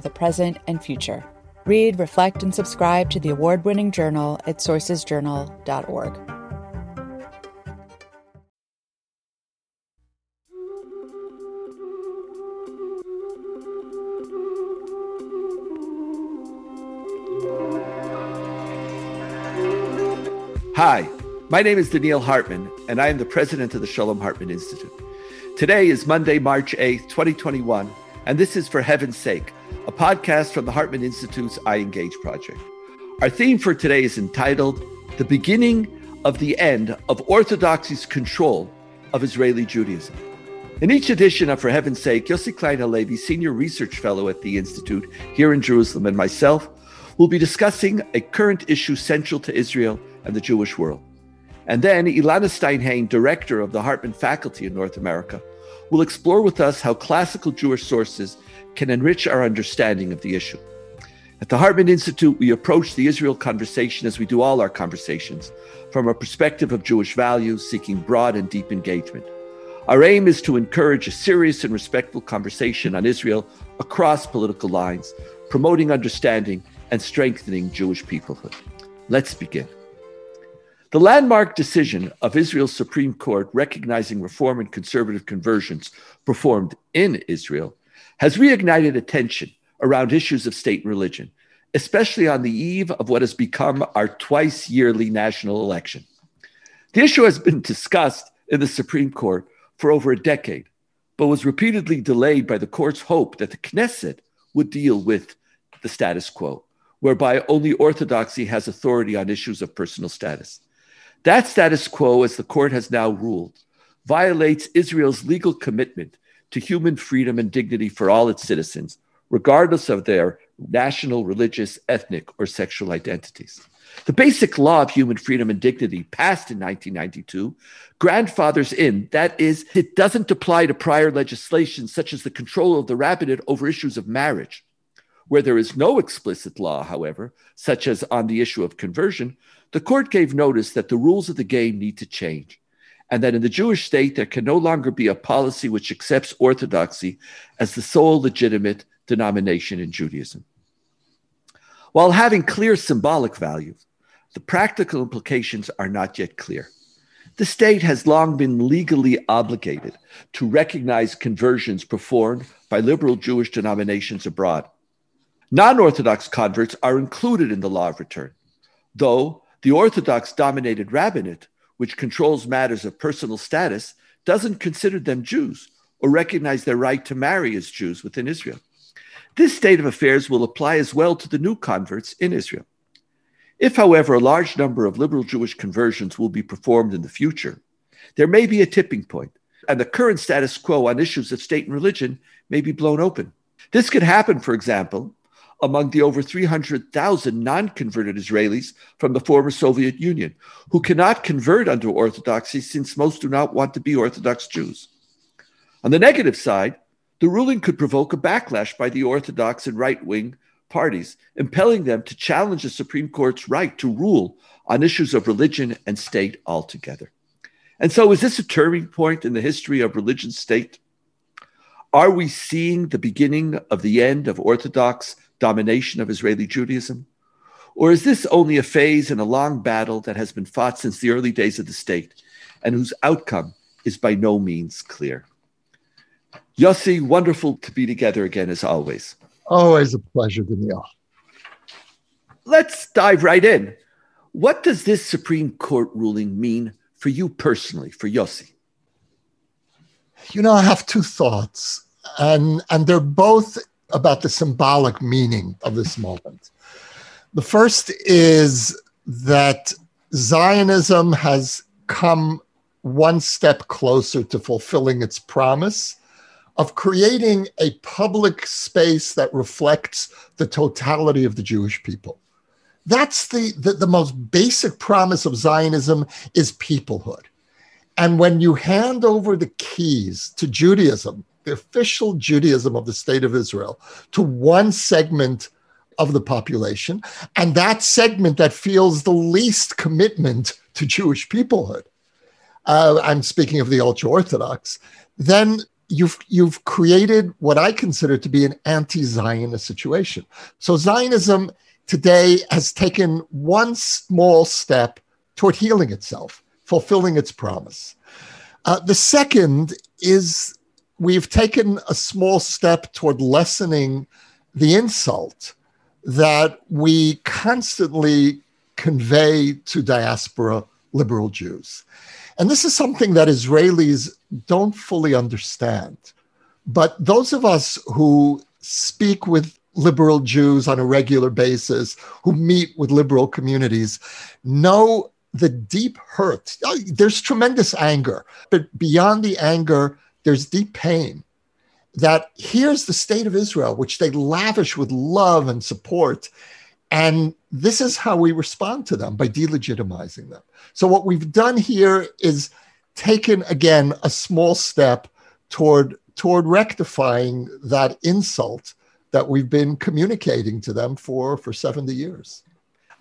the present and future. Read, reflect, and subscribe to the award winning journal at sourcesjournal.org. Hi, my name is Donniel Hartman, and I am the president of the Shalom Hartman Institute. Today is Monday, March 8th, 2021, and this is For Heaven's Sake, a podcast from the Hartman Institute's iEngage project. Our theme for today is entitled The Beginning of the End of Orthodoxy's Control of Israeli Judaism. In each edition of For Heaven's Sake, Yossi Klein Halevi, Senior Research Fellow at the Institute here in Jerusalem, and myself will be discussing a current issue central to Israel and the Jewish world. And then Ilana Stein-Hain, director of the Hartman Faculty in North America, will explore with us how classical Jewish sources can enrich our understanding of the issue. At the Hartman Institute, we approach the Israel conversation as we do all our conversations, from a perspective of Jewish values, seeking broad and deep engagement. Our aim is to encourage a serious and respectful conversation on Israel across political lines, promoting understanding and strengthening Jewish peoplehood. Let's begin. The landmark decision of Israel's Supreme Court recognizing reform and conservative conversions performed in Israel has reignited attention around issues of state and religion, especially on the eve of what has become our twice yearly national election. The issue has been discussed in the Supreme Court for over a decade, but was repeatedly delayed by the court's hope that the Knesset would deal with the status quo, whereby only orthodoxy has authority on issues of personal status. That status quo, as the court has now ruled, violates Israel's legal commitment to human freedom and dignity for all its citizens, regardless of their national, religious, ethnic, or sexual identities. The basic law of human freedom and dignity, passed in 1992, grandfathers in, that is, it doesn't apply to prior legislation such as the control of the rabbinate over issues of marriage. Where there is no explicit law, however, such as on the issue of conversion, the court gave notice that the rules of the game need to change, and that in the Jewish state there can no longer be a policy which accepts orthodoxy as the sole legitimate denomination in Judaism. While having clear symbolic value, the practical implications are not yet clear. The state has long been legally obligated to recognize conversions performed by liberal Jewish denominations abroad. Non Orthodox converts are included in the law of return, though the Orthodox dominated rabbinate, which controls matters of personal status, doesn't consider them Jews or recognize their right to marry as Jews within Israel. This state of affairs will apply as well to the new converts in Israel. If, however, a large number of liberal Jewish conversions will be performed in the future, there may be a tipping point, and the current status quo on issues of state and religion may be blown open. This could happen, for example, among the over 300,000 non converted Israelis from the former Soviet Union who cannot convert under Orthodoxy since most do not want to be Orthodox Jews. On the negative side, the ruling could provoke a backlash by the Orthodox and right wing parties, impelling them to challenge the Supreme Court's right to rule on issues of religion and state altogether. And so, is this a turning point in the history of religion state? Are we seeing the beginning of the end of Orthodox domination of Israeli Judaism? Or is this only a phase in a long battle that has been fought since the early days of the state and whose outcome is by no means clear? Yossi, wonderful to be together again as always. Always a pleasure, Donniel. Let's dive right in. What does this Supreme Court ruling mean for you personally, for Yossi? You know, I have two thoughts, and and they're both about the symbolic meaning of this moment. The first is that Zionism has come one step closer to fulfilling its promise of creating a public space that reflects the totality of the Jewish people. That's the, the, the most basic promise of Zionism is peoplehood. And when you hand over the keys to Judaism, the official Judaism of the state of Israel, to one segment of the population, and that segment that feels the least commitment to Jewish peoplehood, uh, I'm speaking of the ultra Orthodox, then you've you've created what I consider to be an anti-Zionist situation. So Zionism today has taken one small step toward healing itself, fulfilling its promise. Uh, the second is we've taken a small step toward lessening the insult that we constantly convey to diaspora liberal Jews. And this is something that Israelis don't fully understand. But those of us who speak with liberal Jews on a regular basis, who meet with liberal communities, know the deep hurt. Oh, there's tremendous anger, but beyond the anger, there's deep pain. That here's the state of Israel, which they lavish with love and support. And this is how we respond to them by delegitimizing them. So, what we've done here is taken again a small step toward, toward rectifying that insult that we've been communicating to them for, for 70 years.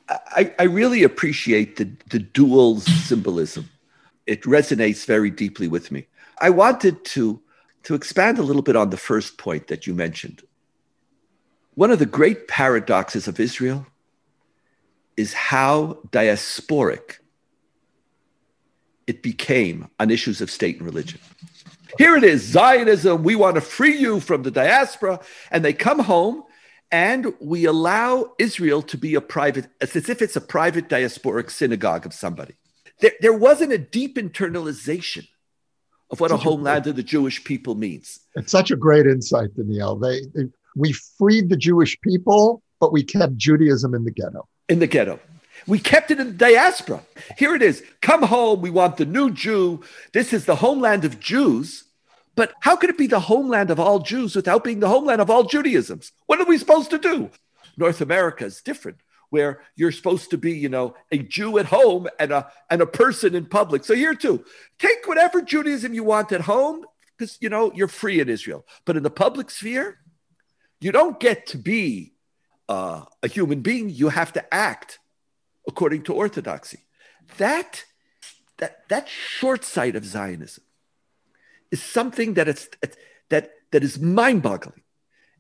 I, I really appreciate the, the dual symbolism. It resonates very deeply with me. I wanted to, to expand a little bit on the first point that you mentioned. One of the great paradoxes of Israel is how diasporic it became on issues of state and religion. Here it is Zionism, we want to free you from the diaspora. And they come home and we allow Israel to be a private, as if it's a private diasporic synagogue of somebody. There, there wasn't a deep internalization of what such a homeland a, of the Jewish people means. It's such a great insight, Donniel. They, they, we freed the Jewish people, but we kept Judaism in the ghetto. In the ghetto. We kept it in the diaspora. Here it is. Come home. We want the new Jew. This is the homeland of Jews. But how could it be the homeland of all Jews without being the homeland of all Judaisms? What are we supposed to do? North America is different, where you're supposed to be, you know, a Jew at home and a and a person in public. So here too, take whatever Judaism you want at home, because you know you're free in Israel. But in the public sphere, you don't get to be uh, a human being. You have to act according to orthodoxy. That that that short sight of Zionism is something that it's that that is mind-boggling.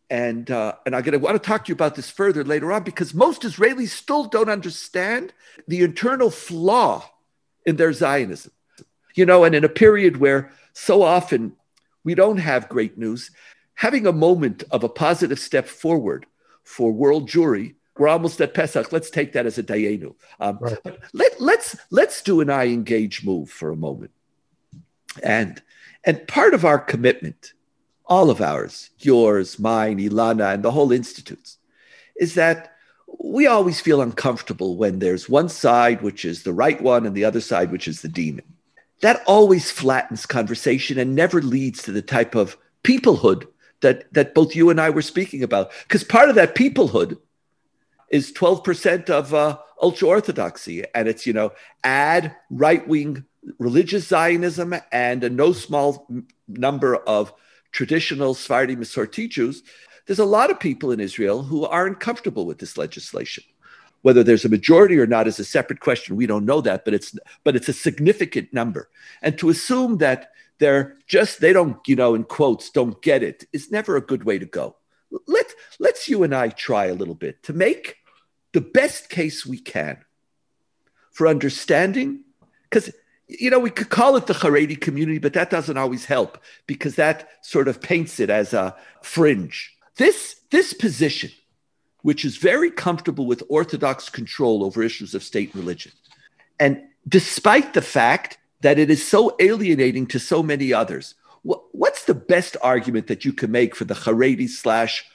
And uh, and I'm going to want to talk to you about this further later on because most Israelis still don't understand the internal flaw in their Zionism. You know, and in a period where so often we don't have great news, having a moment of a positive step forward for world Jewry we're almost at Pesach. Let's take that as a dayenu. Um, right. But let, let's let's do an iEngage move for a moment. And and part of our commitment, all of ours, yours, mine, Ilana, and the whole institute's, is that we always feel uncomfortable when there's one side which is the right one and the other side which is the demon. That always flattens conversation and never leads to the type of peoplehood that that both you and I were speaking about. Because part of that peoplehood is 12% of uh, ultra orthodoxy. And it's, you know, add right wing religious Zionism and a no small number of traditional Sephardi Masorti Jews. There's a lot of people in Israel who aren't comfortable with this legislation. Whether there's a majority or not is a separate question. We don't know that, but it's but it's a significant number. And to assume that they're just they don't, you know, in quotes, don't get it is never a good way to go let let's you and I try a little bit to make the best case we can for understanding, because you know we could call it the Haredi community, but that doesn't always help because that sort of paints it as a fringe. This this position, which is very comfortable with orthodox control over issues of state religion, and despite the fact that it is so alienating to so many others, what's the best argument that you can make for the Haredi slash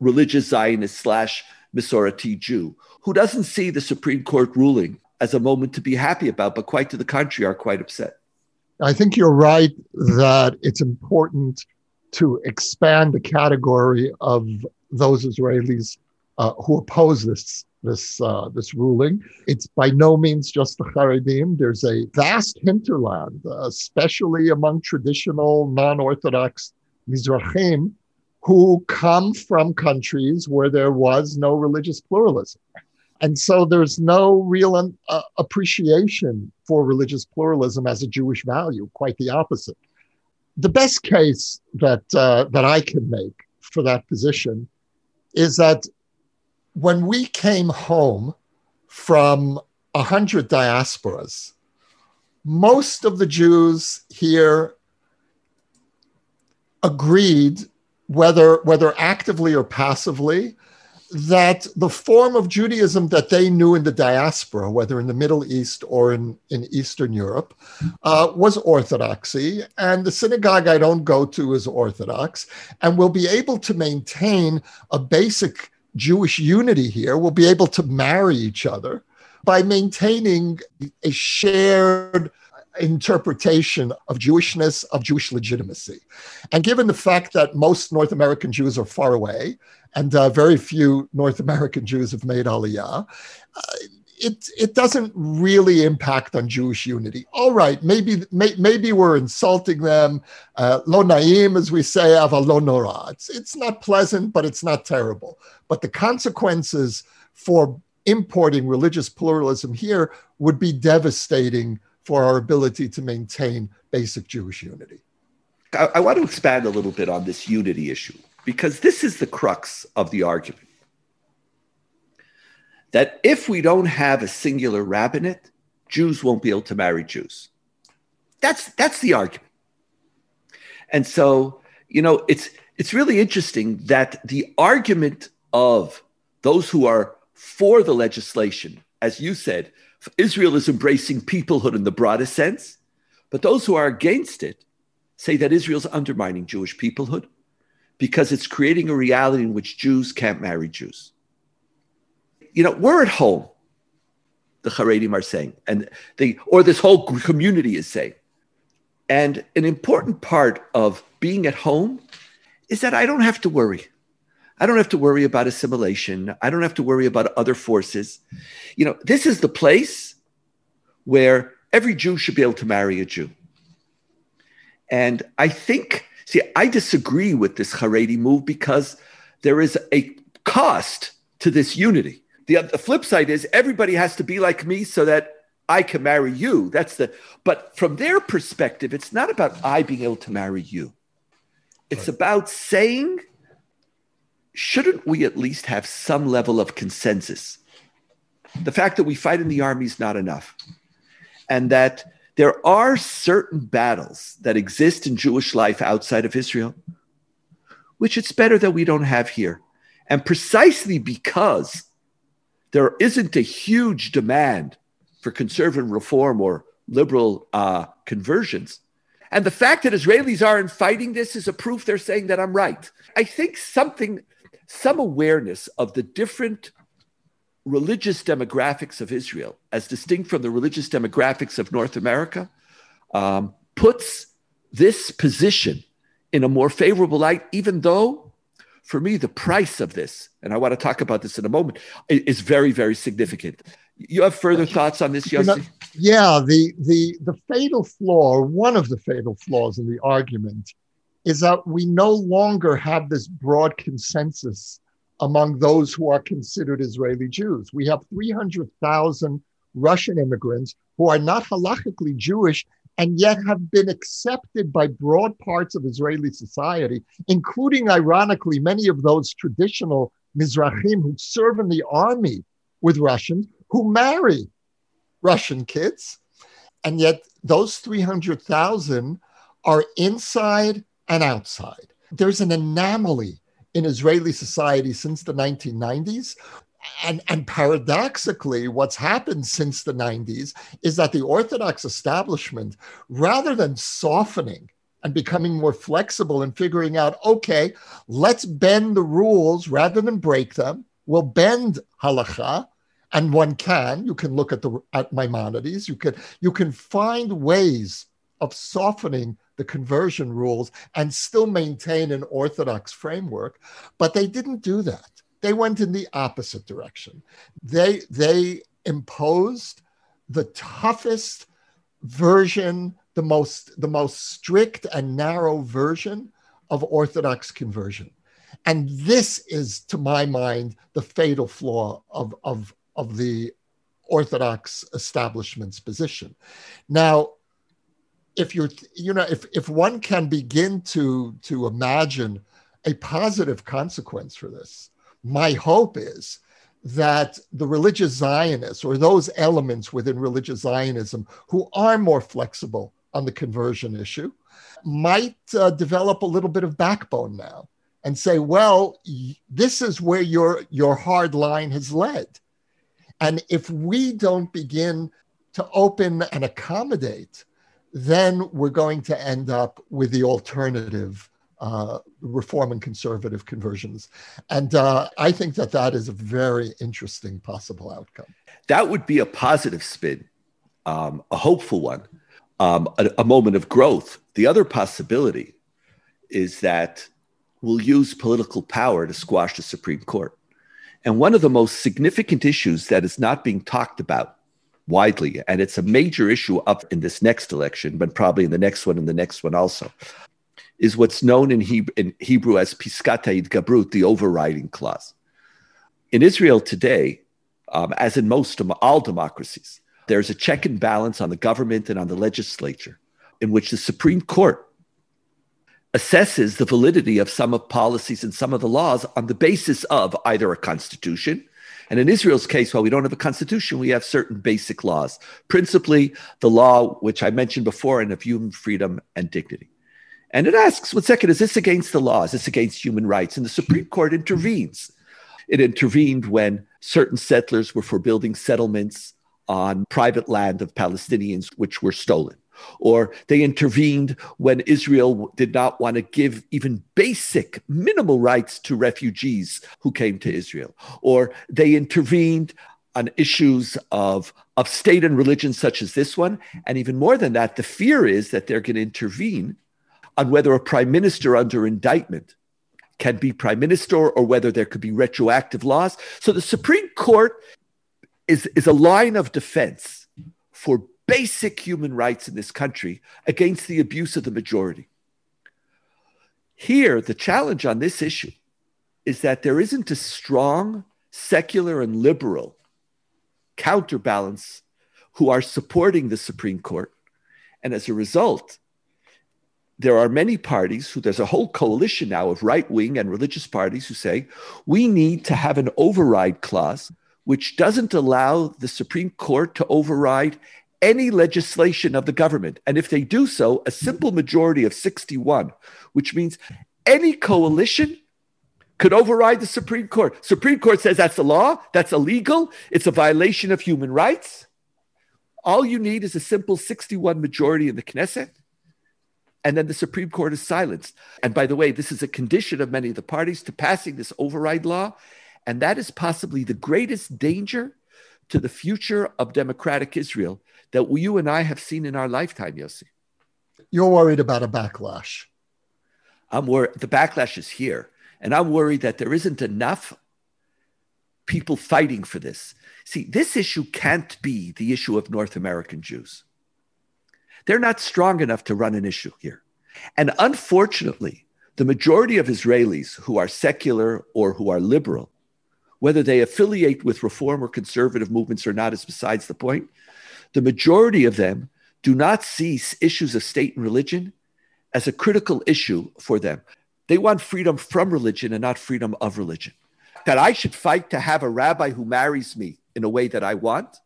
religious Zionist slash Masorti Jew who doesn't see the Supreme Court ruling as a moment to be happy about, but quite to the contrary, are quite upset? I think you're right that it's important to expand the category of those Israelis uh, who oppose this this uh, this ruling. It's by no means just the Haredim. There's a vast hinterland, uh, especially among traditional non-Orthodox Mizrahim, who come from countries where there was no religious pluralism. And so there's no real uh, appreciation for religious pluralism as a Jewish value, quite the opposite. The best case that, uh, that I can make for that position is that when we came home from 100 diasporas, most of the Jews here agreed, whether, whether actively or passively, that the form of Judaism that they knew in the diaspora, whether in the Middle East or in, in Eastern Europe, uh, was Orthodoxy. And the synagogue I don't go to is Orthodox, and we'll be able to maintain a basic Jewish unity here. We'll be able to marry each other by maintaining a shared interpretation of Jewishness, of Jewish legitimacy. And given the fact that most North American Jews are far away, and uh, very few North American Jews have made Aliyah, uh, it, it doesn't really impact on Jewish unity. All right, maybe may, maybe we're insulting them. Uh, lo naim, as we say, aval lo nora. It's, it's not pleasant, but it's not terrible. But the consequences for importing religious pluralism here would be devastating for our ability to maintain basic Jewish unity. I, I want to expand a little bit on this unity issue because this is the crux of the argument. That if we don't have a singular rabbinate, Jews won't be able to marry Jews. That's, that's the argument. And so, you know, it's, it's really interesting that the argument of those who are for the legislation, as you said, Israel is embracing peoplehood in the broadest sense, but those who are against it say that Israel's undermining Jewish peoplehood because it's creating a reality in which Jews can't marry Jews. You know, we're at home, the Haredim are saying, and the or this whole community is saying. And an important part of being at home is that I don't have to worry. I don't have to worry about assimilation. I don't have to worry about other forces. You know, this is the place where every Jew should be able to marry a Jew. And I think, see, I disagree with this Haredi move because there is a cost to this unity. The, the flip side is everybody has to be like me so that I can marry you. That's the, but from their perspective, it's not about I being able to marry you. It's right. about saying, shouldn't we at least have some level of consensus? The fact that we fight in the army is not enough. And that there are certain battles that exist in Jewish life outside of Israel, which it's better that we don't have here. And precisely because there isn't a huge demand for conservative reform or liberal uh, conversions, and the fact that Israelis aren't fighting this is a proof they're saying that I'm right. I think something, some awareness of the different religious demographics of Israel, as distinct from the religious demographics of North America, um, puts this position in a more favorable light, even though, for me, the price of this, and I want to talk about this in a moment, is very, very significant. You have further thoughts on this, Yossi? You know, yeah, the, the, the fatal flaw, one of the fatal flaws in the argument, is that we no longer have this broad consensus among those who are considered Israeli Jews. We have 300,000 Russian immigrants who are not halachically Jewish and yet have been accepted by broad parts of Israeli society, including, ironically, many of those traditional Mizrahim who serve in the army with Russians who marry Russian kids. And yet, those 300,000 are inside and outside. There's an anomaly in Israeli society since the 1990s. And, and paradoxically, what's happened since the 90s is that the Orthodox establishment, rather than softening and becoming more flexible and figuring out, okay, let's bend the rules rather than break them, we'll bend halacha, and one can. You can look at the at Maimonides. You can you can find ways of softening the conversion rules and still maintain an Orthodox framework. But they didn't do that. They went in the opposite direction. They, they imposed the toughest version, the most, the most strict and narrow version of Orthodox conversion. And this is, to my mind, the fatal flaw of, of, of the Orthodox establishment's position. Now, if you're, you know, if, if one can begin to, to imagine a positive consequence for this, my hope is that the religious Zionists or those elements within religious Zionism who are more flexible on the conversion issue might uh, develop a little bit of backbone now and say, well, this is where your, your hard line has led. And if we don't begin to open and accommodate, then we're going to end up with the alternative uh, reform and conservative conversions. And uh, I think that that is a very interesting possible outcome. That would be a positive spin, um, a hopeful one, um, a, a moment of growth. The other possibility is that we'll use political power to squash the Supreme Court. And one of the most significant issues that is not being talked about widely, and it's a major issue up in this next election, but probably in the next one and the next one also, is what's known in Hebrew, in Hebrew as Piskat Gabrut, the overriding clause. In Israel today, um, as in most all democracies, there's a check and balance on the government and on the legislature, in which the Supreme Court assesses the validity of some of policies and some of the laws on the basis of either a constitution. And in Israel's case, while we don't have a constitution, we have certain basic laws, principally the law, which I mentioned before, and of human freedom and dignity. And it asks, one second, is this against the law? Is this against human rights? And the Supreme Court intervenes. It intervened when certain settlers were for building settlements on private land of Palestinians, which were stolen or they intervened when Israel did not want to give even basic minimal rights to refugees who came to Israel, or they intervened on issues of, of state and religion, such as this one. And even more than that, the fear is that they're going to intervene on whether a prime minister under indictment can be prime minister or whether there could be retroactive laws. So the Supreme Court is, is a line of defense for basic human rights in this country against the abuse of the majority. Here, the challenge on this issue is that there isn't a strong secular and liberal counterbalance who are supporting the Supreme Court. And as a result, there are many parties who there's a whole coalition now of right wing and religious parties who say we need to have an override clause which doesn't allow the Supreme Court to override any legislation of the government. And if they do so, a simple majority of 61, which means any coalition could override the Supreme Court. Supreme Court says that's a law, that's illegal, it's a violation of human rights. All you need is a simple 61 majority in the Knesset, and then the Supreme Court is silenced. And by the way, this is a condition of many of the parties to passing this override law, and that is possibly the greatest danger to the future of democratic Israel that you and I have seen in our lifetime, Yossi. You're worried about a backlash. I'm worried. The backlash is here. And I'm worried that there isn't enough people fighting for this. See, this issue can't be the issue of North American Jews. They're not strong enough to run an issue here. And unfortunately, the majority of Israelis who are secular or who are liberal, whether they affiliate with reform or conservative movements or not, is besides the point the majority of them do not see issues of state and religion as a critical issue for them. They want freedom from religion and not freedom of religion. That I should fight to have a rabbi who marries me in a way that I want,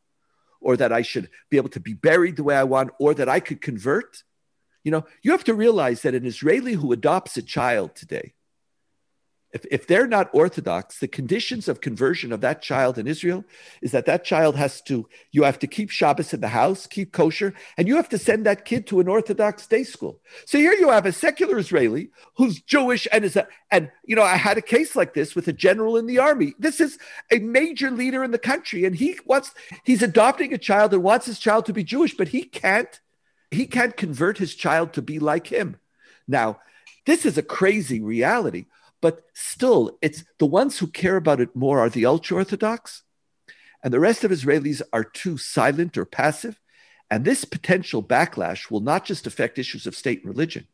or that I should be able to be buried the way I want, or that I could convert. You know, you have to realize that an Israeli who adopts a child today if, if they're not Orthodox, the conditions of conversion of that child in Israel is that that child has to, you have to keep Shabbos in the house, keep kosher, and you have to send that kid to an Orthodox day school. So here you have a secular Israeli who's Jewish and is a, and, you know, I had a case like this with a general in the army. This is a major leader in the country, and he wants, he's adopting a child and wants his child to be Jewish, but he can't he can't convert his child to be like him. Now, this is a crazy reality, but still, it's the ones who care about it more are the ultra Orthodox, and the rest of Israelis are too silent or passive. And this potential backlash will not just affect issues of state and religion,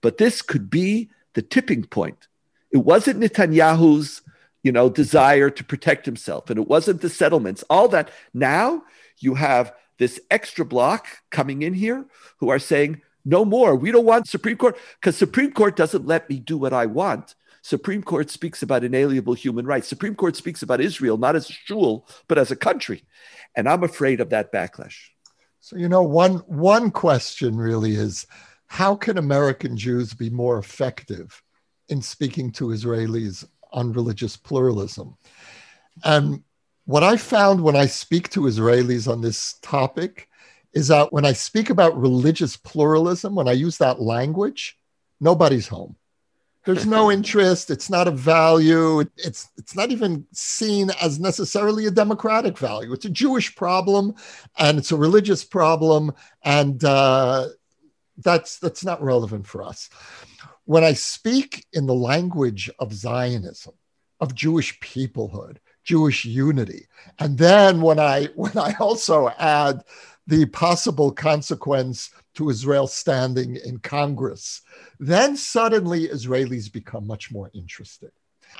but this could be the tipping point. It wasn't Netanyahu's, you know, desire to protect himself, and it wasn't the settlements. All that. Now you have this extra block coming in here who are saying, no more. We don't want Supreme Court because Supreme Court doesn't let me do what I want. Supreme Court speaks about inalienable human rights. Supreme Court speaks about Israel not as a shul, but as a country. And I'm afraid of that backlash. So, you know, one one question really is how can American Jews be more effective in speaking to Israelis on religious pluralism? And what I found when I speak to Israelis on this topic is that when I speak about religious pluralism, when I use that language, nobody's home. There's no interest. It's not a value. It's it's not even seen as necessarily a democratic value. It's a Jewish problem, and it's a religious problem, and uh, that's that's not relevant for us. When I speak in the language of Zionism, of Jewish peoplehood, Jewish unity, and then when I when I also add the possible consequence to Israel's standing in Congress, then suddenly Israelis become much more interested.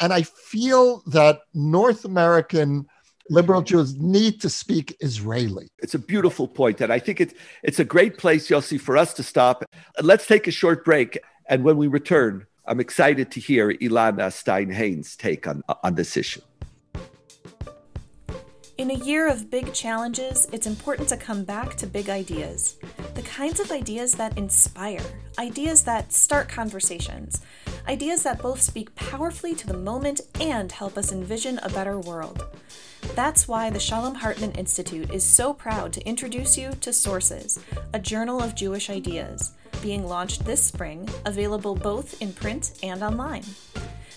And I feel that North American liberal Jews need to speak Israeli. It's a beautiful point, and I think it's it's a great place, Yossi, for us to stop. Let's take a short break, and when we return, I'm excited to hear Ilana Stein-Hain's take on on this issue. In a year of big challenges, it's important to come back to big ideas. The kinds of ideas that inspire, ideas that start conversations, ideas that both speak powerfully to the moment and help us envision a better world. That's why the Shalom Hartman Institute is so proud to introduce you to Sources, a journal of Jewish ideas, being launched this spring, available both in print and online.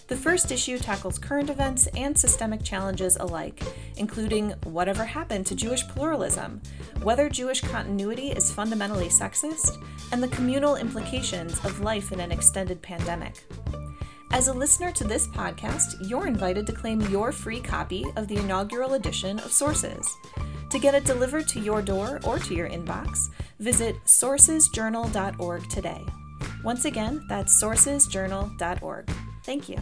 The first issue tackles current events and systemic challenges alike, including whatever happened to Jewish pluralism, whether Jewish continuity is fundamentally sexist, and the communal implications of life in an extended pandemic. As a listener to this podcast, you're invited to claim your free copy of the inaugural edition of Sources. To get it delivered to your door or to your inbox, visit sourcesjournal.org today. Once again, that's sourcesjournal.org. Thank you.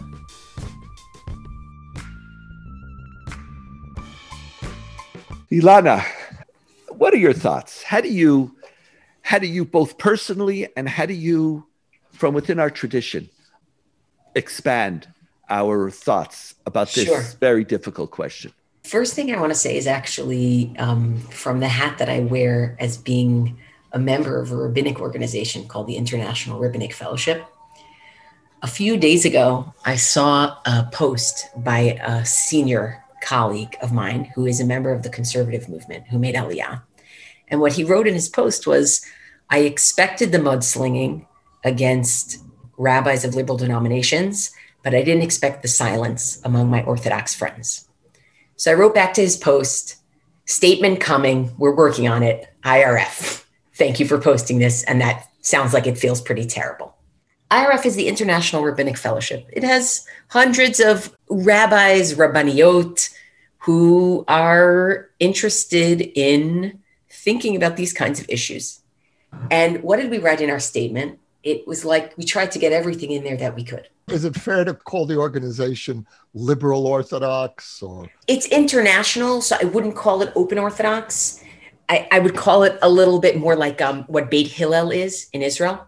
Ilana, what are your thoughts? How do you how do you both personally and how do you from within our tradition expand our thoughts about this sure. very difficult question? First thing I want to say is actually um, from the hat that I wear as being a member of a rabbinic organization called the International Rabbinic Fellowship a few days ago, I saw a post by a senior colleague of mine who is a member of the conservative movement who made Aliyah. And what he wrote in his post was I expected the mudslinging against rabbis of liberal denominations, but I didn't expect the silence among my Orthodox friends. So I wrote back to his post statement coming, we're working on it, IRF. Thank you for posting this. And that sounds like it feels pretty terrible. IRF is the International Rabbinic Fellowship. It has hundreds of rabbis, rabbaniot, who are interested in thinking about these kinds of issues. And what did we write in our statement? It was like we tried to get everything in there that we could. Is it fair to call the organization liberal orthodox or? It's international, so I wouldn't call it open orthodox. I, I would call it a little bit more like um, what Beit Hillel is in Israel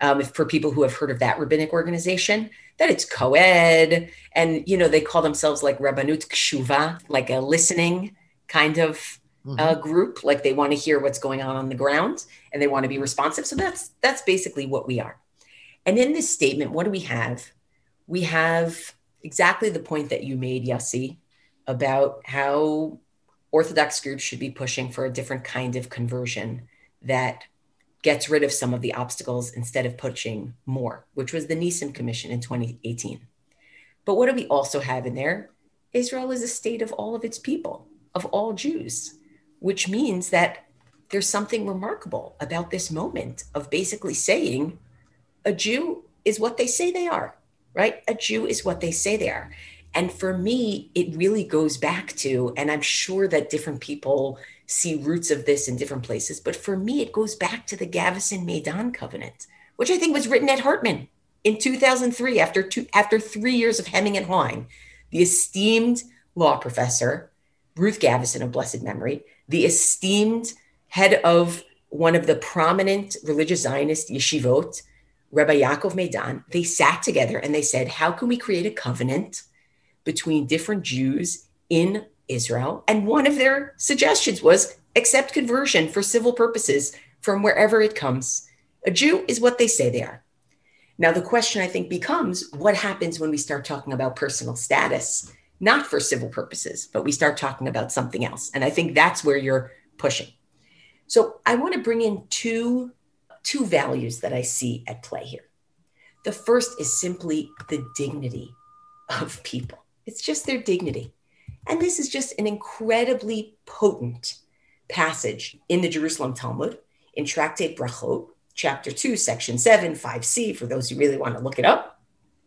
um, for people who have heard of that rabbinic organization, that it's co-ed, and you know they call themselves like Rabbanut Kshuva, like a listening kind of mm-hmm. uh, group, like they want to hear what's going on on the ground and they want to be responsive. So that's that's basically what we are. And in this statement, what do we have? We have exactly the point that you made, Yossi, about how Orthodox groups should be pushing for a different kind of conversion that gets rid of some of the obstacles instead of pushing more, which was the Nissim Commission in 2018. But what do we also have in there? Israel is a state of all of its people, of all Jews, which means that there's something remarkable about this moment of basically saying a Jew is what they say they are, right? A Jew is what they say they are. And for me, it really goes back to, and I'm sure that different people see roots of this in different places, but for me, it goes back to the Gavison Medan covenant, which I think was written at Hartman in 2003 after two, after three years of hemming and hawing. The esteemed law professor, Ruth Gavison of blessed memory, the esteemed head of one of the prominent religious Zionist yeshivot, Rabbi Yaakov Medan, they sat together and they said, How can we create a covenant between different Jews in Israel? And one of their suggestions was accept conversion for civil purposes from wherever it comes. A Jew is what they say they are. Now, the question I think becomes what happens when we start talking about personal status, not for civil purposes, but we start talking about something else? And I think that's where you're pushing. So I want to bring in two, two values that I see at play here. The first is simply the dignity of people, it's just their dignity. And this is just an incredibly potent passage in the Jerusalem Talmud in Tractate Brachot, chapter 2, section 7, 5c, for those who really want to look it up.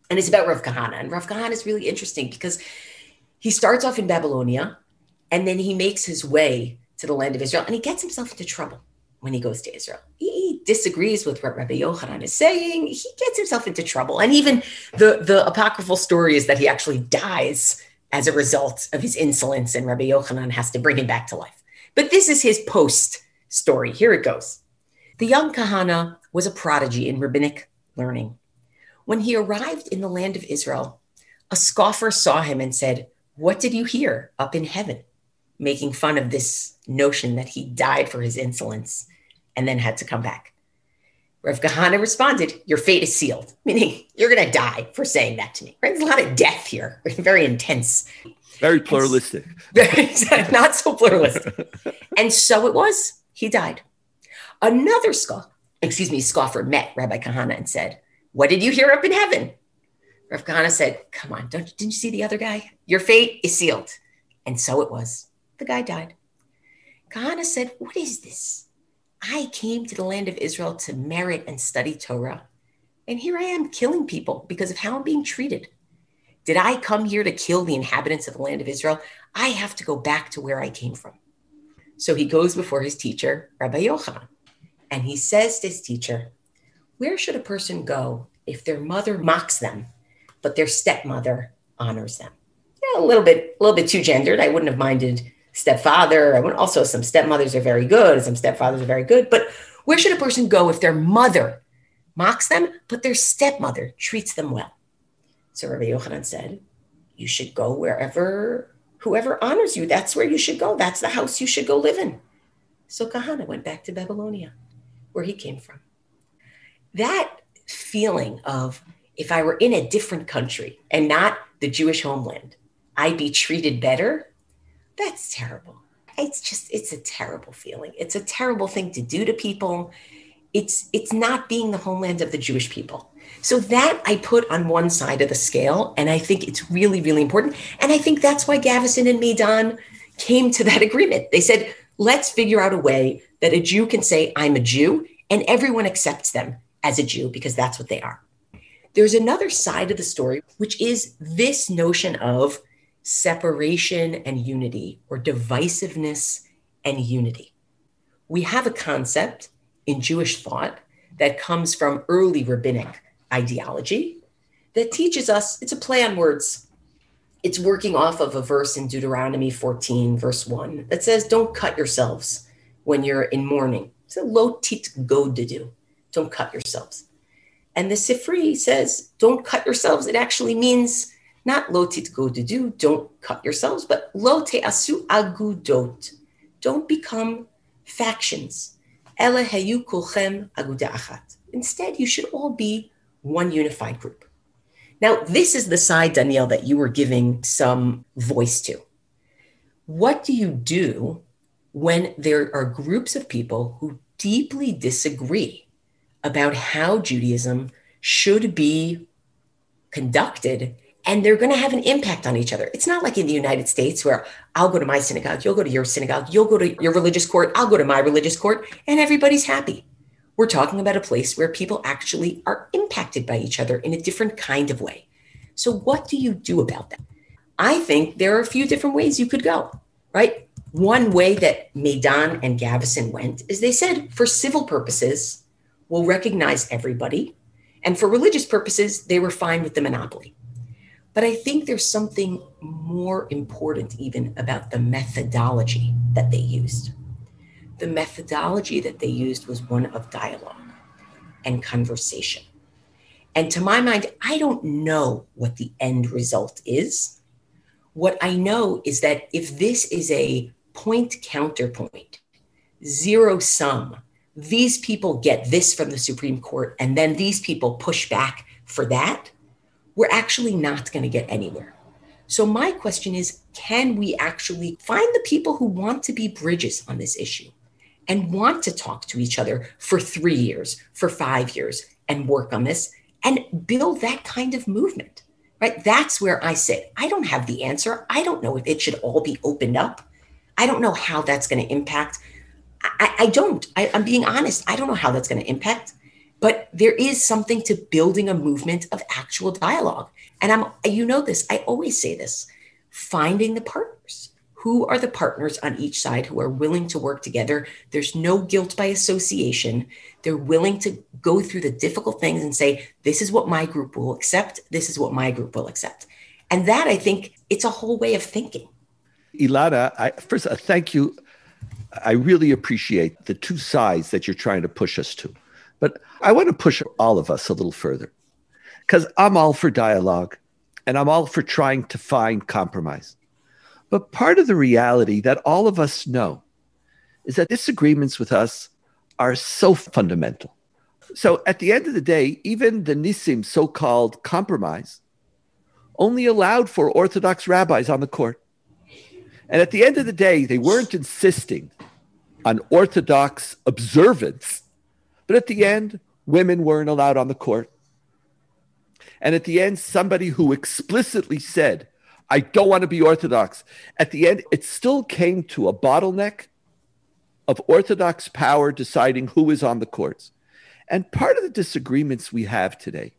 And it's about Rav Kahana. And Rav Kahana is really interesting because he starts off in Babylonia and then he makes his way to the land of Israel, and he gets himself into trouble when he goes to Israel. He disagrees with what Rabbi Yochanan is saying. He gets himself into trouble. And even the, the apocryphal story is that he actually dies as a result of his insolence, and Rabbi Yochanan has to bring him back to life. But this is his post story. Here it goes. The young Kahana was a prodigy in rabbinic learning. When he arrived in the land of Israel, a scoffer saw him and said, What did you hear up in heaven? making fun of this notion that he died for his insolence and then had to come back. Rav Kahana responded, Your fate is sealed, meaning you're going to die for saying that to me. Right? There's a lot of death here, very intense. Very pluralistic. Not so pluralistic. and so it was. He died. Another scoffer, excuse me, scoffer met Rabbi Kahana and said, What did you hear up in heaven? Rav Kahana said, Come on, don't, didn't you see the other guy? Your fate is sealed. And so it was. The guy died. Kahana said, What is this? I came to the land of Israel to merit and study Torah. And here I am killing people because of how I'm being treated. Did I come here to kill the inhabitants of the land of Israel? I have to go back to where I came from. So he goes before his teacher, Rabbi Yochanan, and he says to his teacher, Where should a person go if their mother mocks them, but their stepmother honors them? Yeah, a little bit, a little bit too gendered. I wouldn't have minded stepfather. Wouldn't also some stepmothers are very good, some stepfathers are very good. But where should a person go if their mother mocks them, but their stepmother treats them well? So Rabbi Yochanan said, You should go wherever, whoever honors you, that's where you should go. That's the house you should go live in. So Kahana went back to Babylonia, where he came from. That feeling of if I were in a different country and not the Jewish homeland, I'd be treated better that's terrible. It's just it's a terrible feeling. It's a terrible thing to do to people. It's it's not being the homeland of the Jewish people. So that I put on one side of the scale, and I think it's really, really important. And I think that's why Gavison and Medan came to that agreement. They said, let's figure out a way that a Jew can say, I'm a Jew, and everyone accepts them as a Jew because that's what they are. There's another side of the story, which is this notion of separation and unity, or divisiveness and unity. We have a concept in Jewish thought that comes from early rabbinic ideology that teaches us it's a play on words. It's working off of a verse in Deuteronomy 14, verse 1, that says, Don't cut yourselves when you're in mourning. It's a lo tit go to do. Don't cut yourselves. And the Sifri says, Don't cut yourselves. It actually means not lo to do, don't cut yourselves, but lo te'asu agudot. Don't become factions. Ela aguda. Instead, you should all be one unified group. Now, this is the side, Donniel, that you were giving some voice to. What do you do when there are groups of people who deeply disagree about how Judaism should be conducted and they're going to have an impact on each other. It's not like in the United States where I'll go to my synagogue, you'll go to your synagogue, you'll go to your religious court, I'll go to my religious court, and everybody's happy. We're talking about a place where people actually are impacted by each other in a different kind of way. So, what do you do about that? I think there are a few different ways you could go, right? One way that Medan and Gavison went is they said, for civil purposes, we'll recognize everybody. And for religious purposes, they were fine with the monopoly. But I think there's something more important even about the methodology that they used. The methodology that they used was one of dialogue and conversation. And to my mind, I don't know what the end result is. What I know is that if this is a point counterpoint, zero sum, these people get this from the Supreme Court, and then these people push back for that, we're actually not going to get anywhere. So, my question is can we actually find the people who want to be bridges on this issue and want to talk to each other for three years, for five years, and work on this and build that kind of movement? Right? That's where I sit. I don't have the answer. I don't know if it should all be opened up. I don't know how that's going to impact. I, I don't. I, I'm being honest. I don't know how that's going to impact but there is something to building a movement of actual dialogue. And I'm, you know, this, I always say this finding the partners. Who are the partners on each side who are willing to work together? There's no guilt by association. They're willing to go through the difficult things and say, this is what my group will accept. This is what my group will accept. And that, I think, it's a whole way of thinking. Ilana, I, first, uh, thank you. I really appreciate the two sides that you're trying to push us to. But I want to push all of us a little further because I'm all for dialogue and I'm all for trying to find compromise. But part of the reality that all of us know is that disagreements with us are so fundamental. So at the end of the day, even the Nisim so called compromise only allowed for Orthodox rabbis on the court. And at the end of the day, they weren't insisting on Orthodox observance but at the end, women weren't allowed on the court. And at the end, somebody who explicitly said, I don't want to be Orthodox, at the end, it still came to a bottleneck of Orthodox power deciding who is on the courts. And part of the disagreements we have today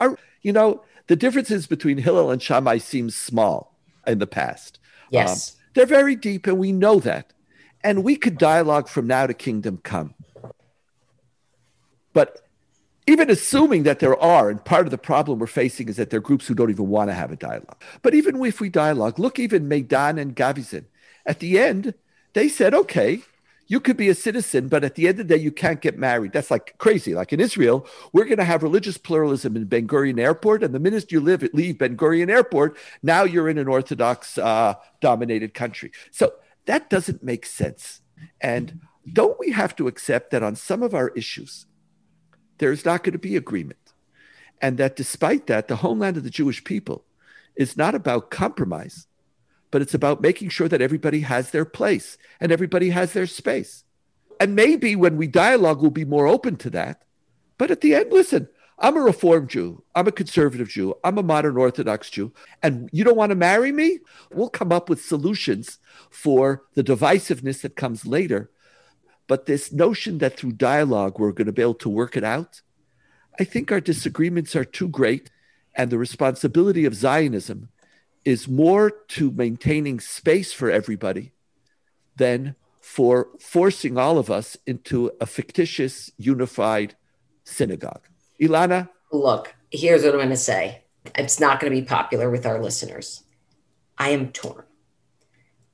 are, you know, the differences between Hillel and Shammai seem small in the past. Yes. Um, they're very deep, and we know that. And we could dialogue from now to kingdom come. But even assuming that there are, and part of the problem we're facing is that there are groups who don't even want to have a dialogue. But even if we dialogue, look, even Medan and Gavison, at the end, they said, okay, you could be a citizen, but at the end of the day, you can't get married. That's like crazy. Like in Israel, we're going to have religious pluralism in Ben Gurion Airport, and the minute you live leave Ben Gurion Airport, now you're in an Orthodox uh, dominated country. So that doesn't make sense. And don't we have to accept that on some of our issues, there's not going to be agreement. And that despite that, the homeland of the Jewish people is not about compromise, but it's about making sure that everybody has their place and everybody has their space. And maybe when we dialogue, we'll be more open to that. But at the end, listen, I'm a Reformed Jew. I'm a conservative Jew. I'm a modern Orthodox Jew. And you don't want to marry me? We'll come up with solutions for the divisiveness that comes later but this notion that through dialogue we're going to be able to work it out, I think our disagreements are too great. And the responsibility of Zionism is more to maintaining space for everybody than for forcing all of us into a fictitious, unified synagogue. Ilana? Look, here's what I'm going to say. It's not going to be popular with our listeners. I am torn.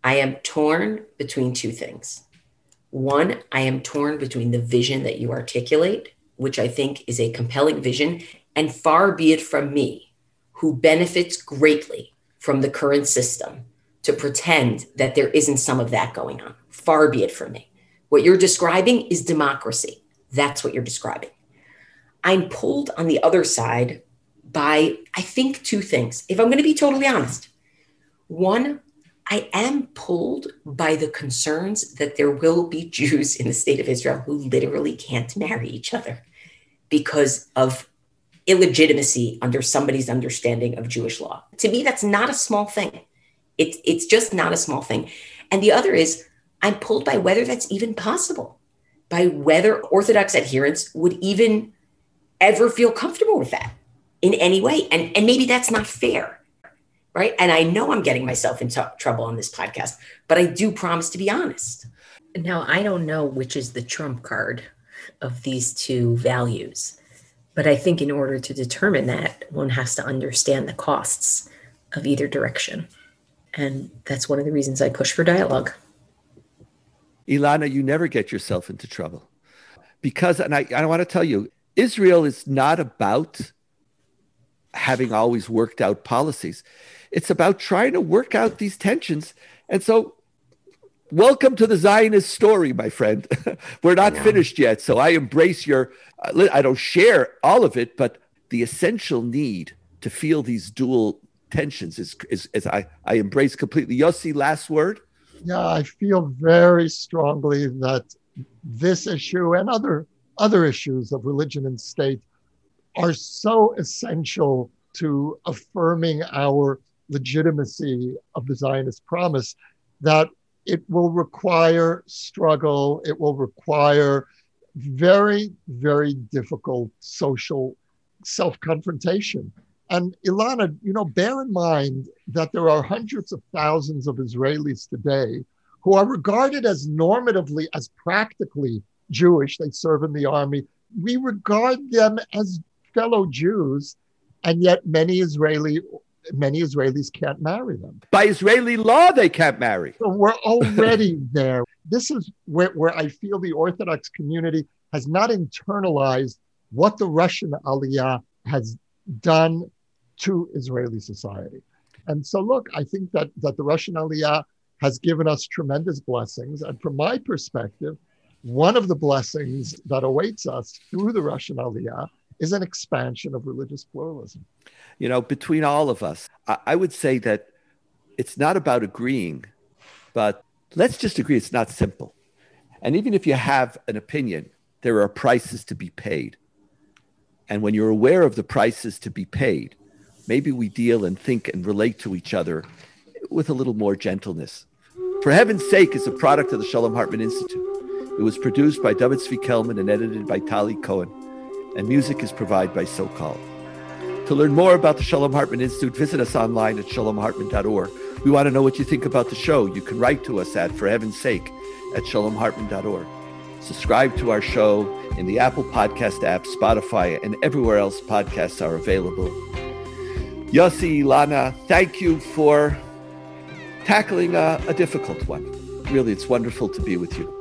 I am torn between two things. One, I am torn between the vision that you articulate, which I think is a compelling vision, and far be it from me, who benefits greatly from the current system, to pretend that there isn't some of that going on. Far be it from me. What you're describing is democracy. That's what you're describing. I'm pulled on the other side by, I think, two things. If I'm going to be totally honest, one, I am pulled by the concerns that there will be Jews in the state of Israel who literally can't marry each other because of illegitimacy under somebody's understanding of Jewish law. To me, that's not a small thing. It's it's just not a small thing. And the other is I'm pulled by whether that's even possible, by whether Orthodox adherents would even ever feel comfortable with that in any way. And, and maybe that's not fair, right? And I know I'm getting myself into trouble on this podcast, but I do promise to be honest. Now, I don't know which is the trump card of these two values, but I think in order to determine that, one has to understand the costs of either direction. And that's one of the reasons I push for dialogue. Ilana, you never get yourself into trouble. Because, and I, I want to tell you, Israel is not about having always worked out policies. It's about trying to work out these tensions. And so, welcome to the Zionist story, my friend. We're not yeah. finished yet. So, I embrace your, uh, I don't share all of it, but the essential need to feel these dual tensions is, is, is I, I embrace completely. Yossi, last word? Yeah, I feel very strongly that this issue and other other issues of religion and state are so essential to affirming our legitimacy of the Zionist promise that it will require struggle, it will require very, very difficult social self confrontation. And Ilana, you know, bear in mind that there are hundreds of thousands of Israelis today who are regarded as normatively, as practically Jewish. They serve in the army. We regard them as fellow Jews, and yet many Israeli many Israelis can't marry them. By Israeli law, they can't marry. So we're already there. This is where, where I feel the Orthodox community has not internalized what the Russian Aliyah has done to Israeli society. And so, look, I think that, that the Russian Aliyah has given us tremendous blessings. And from my perspective, one of the blessings that awaits us through the Russian Aliyah is an expansion of religious pluralism. You know, between all of us, I would say that it's not about agreeing, but let's just agree it's not simple. And even if you have an opinion, there are prices to be paid. And when you're aware of the prices to be paid, maybe we deal and think and relate to each other with a little more gentleness. For Heaven's Sake is a product of the Shalom Hartman Institute. It was produced by David Zvi Kelman and edited by Tali Cohen and music is provided by Socalled. To learn more about the Shalom Hartman Institute, visit us online at shalomhartman.org. We want to know what you think about the show. You can write to us at, for heaven's sake, at shalomhartman.org. Subscribe to our show in the Apple Podcast app, Spotify, and everywhere else podcasts are available. Yossi, Ilana, thank you for tackling a, a difficult one. Really, it's wonderful to be with you.